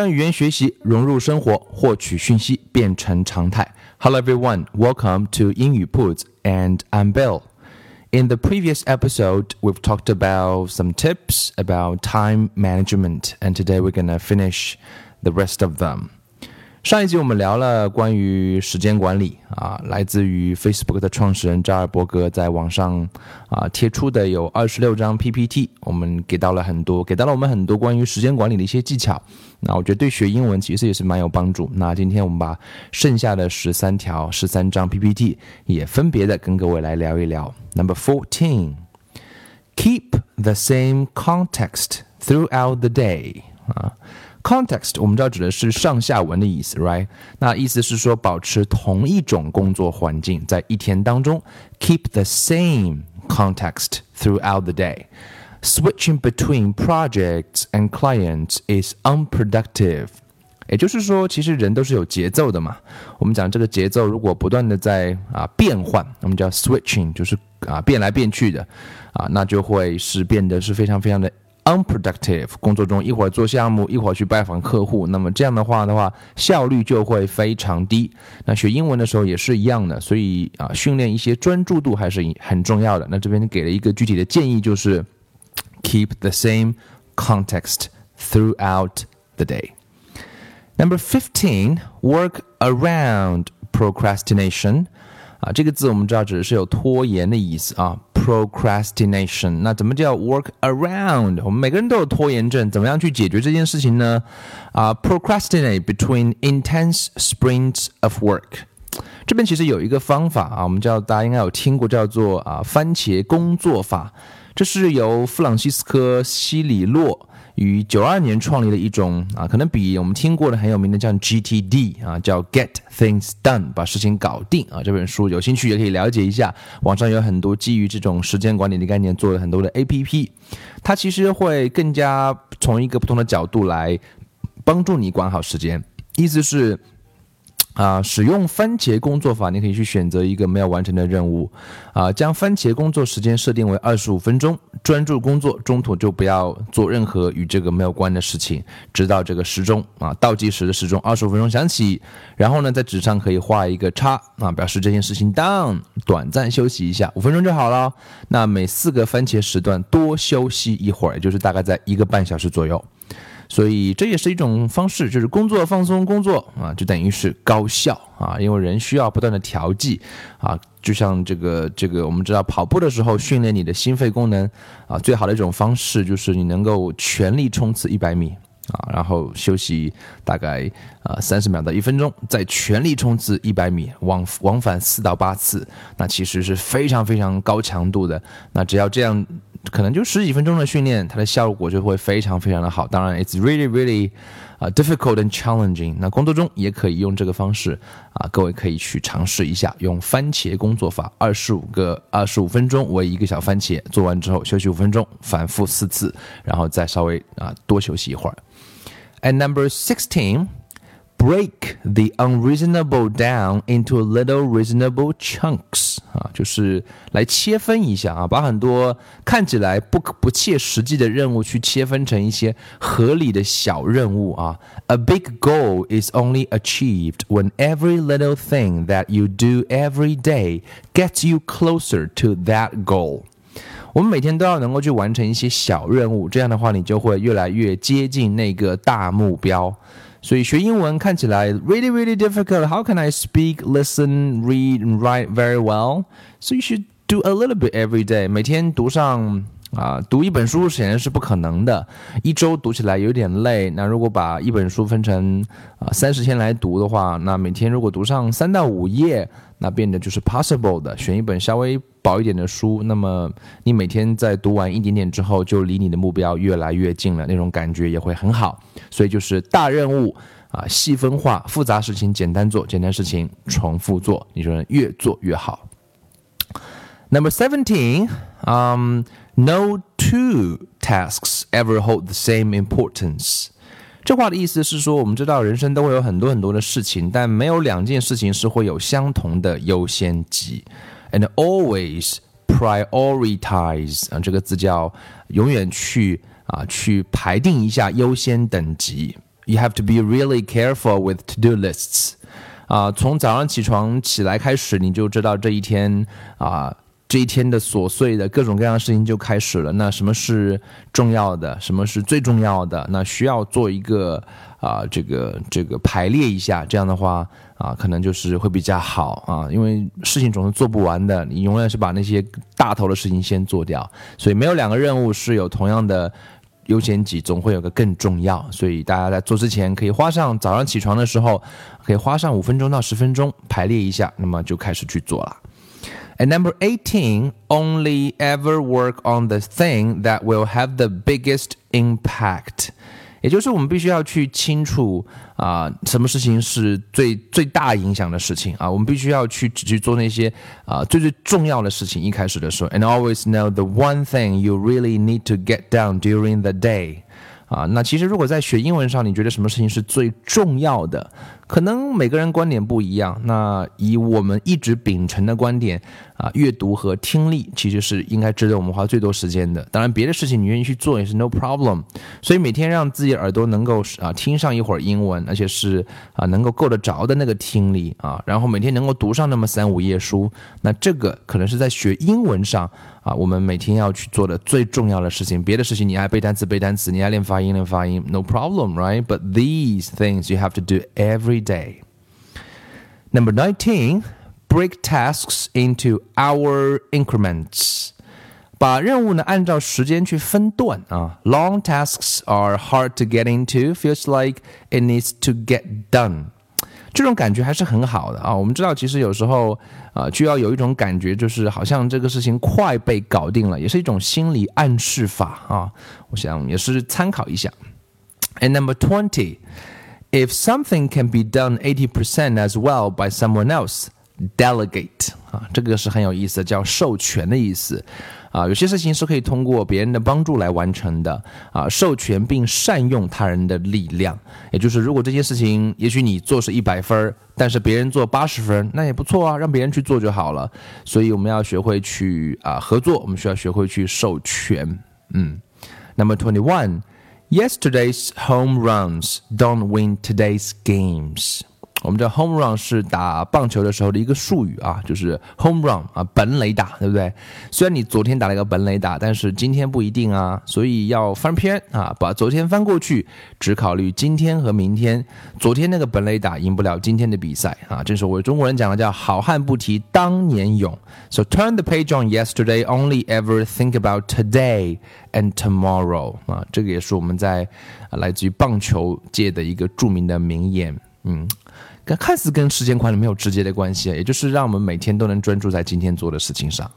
将语言学习融入生活，获取讯息变成常态。Hello everyone, welcome to 英语 Puts and I'm Bill. In the previous episode, we've talked about some tips about time management, and today we're gonna finish the rest of them. 上一集我们聊了关于时间管理啊，来自于 Facebook 的创始人扎尔伯格在网上啊贴出的有二十六张 PPT，我们给到了很多，给到了我们很多关于时间管理的一些技巧。那我觉得对学英文其实也是蛮有帮助。那今天我们把剩下的十三条、十三张 PPT 也分别的跟各位来聊一聊。Number fourteen，keep the same context throughout the day 啊。Context 我们知道指的是上下文的意思，right？那意思是说保持同一种工作环境在一天当中，keep the same context throughout the day。Switching between projects and clients is unproductive。也就是说，其实人都是有节奏的嘛。我们讲这个节奏如果不断的在啊变换，我们叫 switching，就是啊变来变去的啊，那就会是变得是非常非常的。Unproductive 工作中一会儿做项目，一会儿去拜访客户，那么这样的话的话，效率就会非常低。那学英文的时候也是一样的，所以啊，训练一些专注度还是很重要的。那这边给了一个具体的建议，就是 keep the same context throughout the day. Number fifteen, work around procrastination. 啊，这个字我们知道指的是有拖延的意思啊，procrastination。那怎么叫 work around？我们每个人都有拖延症，怎么样去解决这件事情呢？啊，procrastinate between intense sprints of work。这边其实有一个方法啊，我们叫大家应该有听过，叫做啊番茄工作法。这是由弗朗西斯科·西里洛。于九二年创立的一种啊，可能比我们听过的很有名的叫 GTD 啊，叫 Get Things Done，把事情搞定啊。这本书有兴趣也可以了解一下，网上有很多基于这种时间管理的概念做了很多的 APP，它其实会更加从一个不同的角度来帮助你管好时间，意思是。啊，使用番茄工作法，你可以去选择一个没有完成的任务，啊，将番茄工作时间设定为二十五分钟，专注工作，中途就不要做任何与这个没有关的事情，直到这个时钟啊倒计时的时钟二十五分钟响起，然后呢，在纸上可以画一个叉啊，表示这件事情 done，短暂休息一下，五分钟就好了。那每四个番茄时段多休息一会儿，也就是大概在一个半小时左右。所以这也是一种方式，就是工作放松，工作啊，就等于是高效啊，因为人需要不断的调剂啊，就像这个这个，我们知道跑步的时候训练你的心肺功能啊，最好的一种方式就是你能够全力冲刺一百米啊，然后休息大概啊三十秒到一分钟，再全力冲刺一百米，往往返四到八次，那其实是非常非常高强度的，那只要这样。可能就十几分钟的训练，它的效果就会非常非常的好。当然，it's really really 啊 difficult and challenging。那工作中也可以用这个方式啊，各位可以去尝试一下，用番茄工作法，二十五个二十五分钟为一个小番茄，做完之后休息五分钟，反复四次，然后再稍微啊多休息一会儿。And number sixteen. break the unreasonable down into little reasonable chunks 啊，就是来切分一下啊，把很多看起来不可不切实际的任务去切分成一些合理的小任务啊。A big goal is only achieved when every little thing that you do every day gets you closer to that goal。我们每天都要能够去完成一些小任务，这样的话，你就会越来越接近那个大目标。 所以学英文看起来 really really difficult. How can I speak, listen, read, and write very well? So you should do a little bit every day. 每天读上啊，读一本书显然是不可能的，一周读起来有点累。那如果把一本书分成啊三十天来读的话，那每天如果读上三到五页，那变得就是 possible 的。选一本稍微薄一点的书，那么你每天在读完一点点之后，就离你的目标越来越近了，那种感觉也会很好。所以就是大任务啊，细分化，复杂事情简单做，简单事情重复做，你说越做越好。Number seventeen, um, no two tasks ever hold the same importance. 这话的意思是说，我们知道人生都会有很多很多的事情，但没有两件事情是会有相同的优先级。And always prioritize 啊，这个字叫永远去啊去排定一下优先等级。You have to be really careful with to-do lists 啊，从早上起床起来开始，你就知道这一天啊。这一天的琐碎的各种各样的事情就开始了。那什么是重要的？什么是最重要的？那需要做一个啊，这个这个排列一下。这样的话啊，可能就是会比较好啊，因为事情总是做不完的。你永远是把那些大头的事情先做掉，所以没有两个任务是有同样的优先级，总会有个更重要。所以大家在做之前，可以花上早上起床的时候，可以花上五分钟到十分钟排列一下，那么就开始去做了。And number eighteen, only ever work on the thing that will have the biggest impact. 也就是我们必须要去清楚啊，什么事情是最最大影响的事情啊，我们必须要去去做那些啊最最重要的事情。一开始的时候，and always know the one thing you really need to get down during the day。啊，那其实如果在学英文上，你觉得什么事情是最重要的？可能每个人观点不一样。那以我们一直秉承的观点啊，阅读和听力其实是应该值得我们花最多时间的。当然，别的事情你愿意去做也是 no problem。所以每天让自己耳朵能够啊听上一会儿英文，而且是啊能够够得着的那个听力啊，然后每天能够读上那么三五页书，那这个可能是在学英文上啊，我们每天要去做的最重要的事情。别的事情你爱背单词背单词，你爱练发音练发音，no problem，right？But these things you have to do every day. Number 19, break tasks into hour increments. 把任务呢按照时间去分段啊。Long tasks are hard to get into. Feels like it needs to get done. 这种感觉还是很好的啊。我们知道，其实有时候啊，就要有一种感觉，就是好像这个事情快被搞定了，也是一种心理暗示法啊。我想也是参考一下。And number twenty. If something can be done eighty percent as well by someone else, delegate 啊，这个是很有意思，叫授权的意思啊。有些事情是可以通过别人的帮助来完成的啊。授权并善用他人的力量，也就是如果这件事情也许你做是一百分，但是别人做八十分，那也不错啊，让别人去做就好了。所以我们要学会去啊合作，我们需要学会去授权。嗯，Number twenty one。Yesterday's home runs don't win today's games. 我们知道 home run 是打棒球的时候的一个术语啊，就是 home run 啊，本垒打，对不对？虽然你昨天打了一个本垒打，但是今天不一定啊，所以要翻篇啊，把昨天翻过去，只考虑今天和明天。昨天那个本垒打赢不了今天的比赛啊，这是我中国人讲的叫好汉不提当年勇。So turn the page on yesterday, only ever think about today and tomorrow 啊，这个也是我们在来自于棒球界的一个著名的名言，嗯。跟看似跟时间管理没有直接的关系，也就是让我们每天都能专注在今天做的事情上。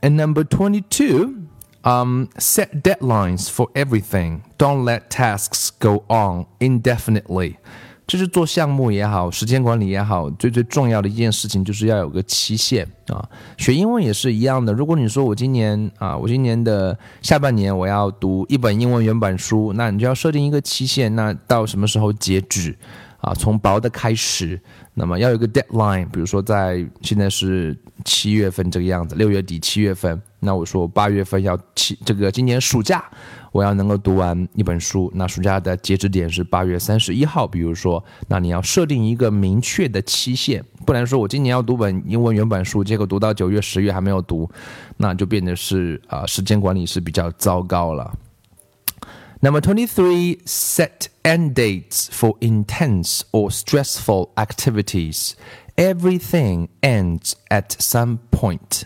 And number twenty-two, um, set deadlines for everything. Don't let tasks go on indefinitely. 这是做项目也好，时间管理也好，最最重要的一件事情就是要有个期限啊。学英文也是一样的。如果你说我今年啊，我今年的下半年我要读一本英文原版书，那你就要设定一个期限，那到什么时候截止？啊，从薄的开始，那么要有个 deadline，比如说在现在是七月份这个样子，六月底七月份，那我说八月份要七这个今年暑假我要能够读完一本书，那暑假的截止点是八月三十一号，比如说，那你要设定一个明确的期限，不然说我今年要读本英文原版书，结果读到九月十月还没有读，那就变得是啊时间管理是比较糟糕了。Number 23, set end dates for intense or stressful activities. Everything ends at some point.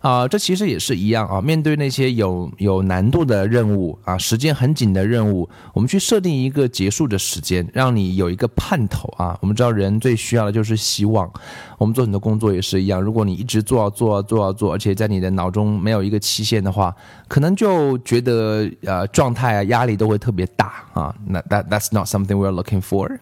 啊，这其实也是一样啊。面对那些有有难度的任务啊，时间很紧的任务，我们去设定一个结束的时间，让你有一个盼头啊。我们知道人最需要的就是希望。我们做很多工作也是一样，如果你一直做啊做啊做啊做，而且在你的脑中没有一个期限的话，可能就觉得呃状态啊压力都会特别大啊。那 that that's not something we're looking for.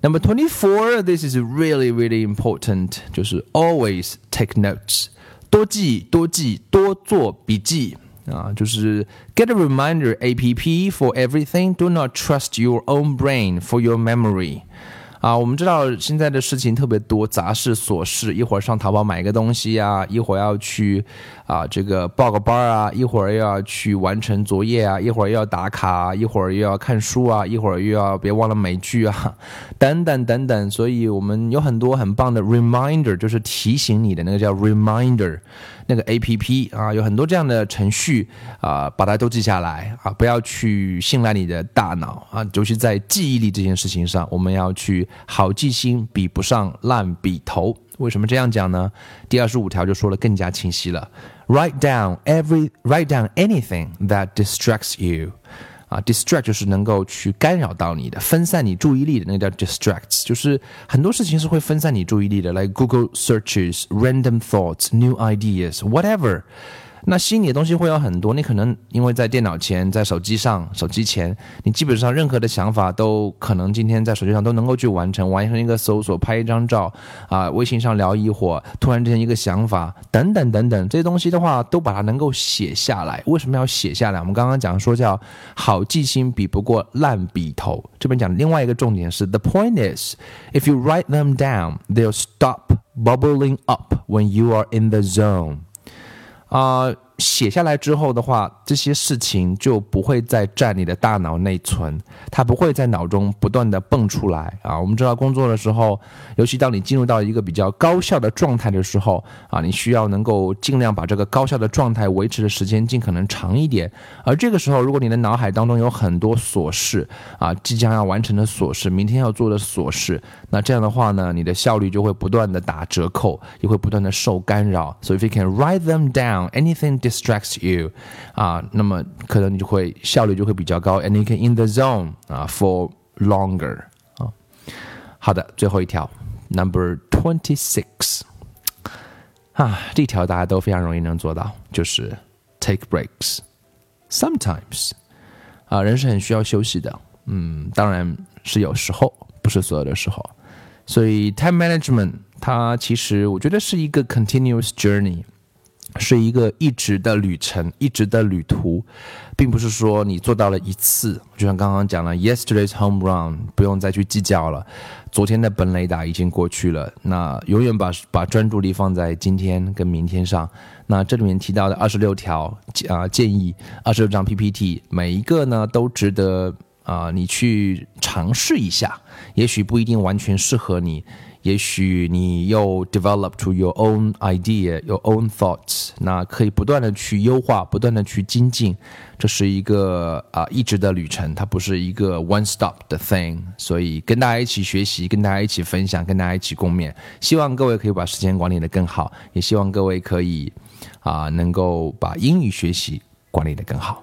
Number twenty four, this is really really important，就是 always take notes。多记多记多做笔记啊，就是 get a reminder app for everything. Do not trust your own brain for your memory. 啊，我们知道现在的事情特别多，杂事琐事，一会儿上淘宝买个东西啊，一会儿要去啊这个报个班啊，一会儿又要去完成作业啊，一会儿又要打卡，一会儿又要看书啊，一会儿又要别忘了美剧啊，等等等等。所以我们有很多很棒的 reminder，就是提醒你的那个叫 reminder。那个 A P P 啊，有很多这样的程序啊，把它都记下来啊，不要去信赖你的大脑啊，尤其在记忆力这件事情上，我们要去好记性比不上烂笔头。为什么这样讲呢？第二十五条就说的更加清晰了，Write down every, write down anything that distracts you. 啊，distract 就是能够去干扰到你的，分散你注意力的，那个叫 distracts，就是很多事情是会分散你注意力的，like Google searches, random thoughts, new ideas, whatever。 那吸引你的东西会有很多，你可能因为在电脑前、在手机上、手机前，你基本上任何的想法都可能今天在手机上都能够去完成，完成一个搜索、拍一张照啊，微信上聊一会儿，突然之间一个想法等等等等，这些东西的话都把它能够写下来。为什么要写下来？我们刚刚讲说叫好记性比不过烂笔头。这边讲另外一个重点是，the point is if you write them down, they'll stop bubbling up when you are in the zone. 啊，写下来之后的话，这些事情就不会再占你的大脑内存，它不会在脑中不断的蹦出来啊。我们知道工作的时候，尤其当你进入到一个比较高效的状态的时候啊，你需要能够尽量把这个高效的状态维持的时间尽可能长一点。而这个时候，如果你的脑海当中有很多琐事啊，即将要完成的琐事，明天要做的琐事，那这样的话呢，你的效率就会不断的打折扣，也会不断的受干扰。所以，if you can write them down, anything distracts you，啊，那么可能你就会效率就会比较高，and you can in the zone 啊 for longer 啊。好的，最后一条，number twenty six，啊，这条大家都非常容易能做到，就是 take breaks sometimes，啊，人是很需要休息的，嗯，当然是有时候，不是所有的时候。所以 time management 它其实我觉得是一个 continuous journey， 是一个一直的旅程，一直的旅途，并不是说你做到了一次，就像刚刚讲了 yesterday's home run，不用再去计较了，昨天的本垒打已经过去了，那永远把把专注力放在今天跟明天上。那这里面提到的二十六条啊建议，二十六张 PPT，每一个呢都值得啊你去尝试一下。也许不一定完全适合你，也许你又 develop to your own idea, your own thoughts，那可以不断的去优化，不断的去精进，这是一个啊一直的旅程，它不是一个 one stop 的 thing。所以跟大家一起学习，跟大家一起分享，跟大家一起共勉。希望各位可以把时间管理的更好，也希望各位可以啊能够把英语学习管理的更好。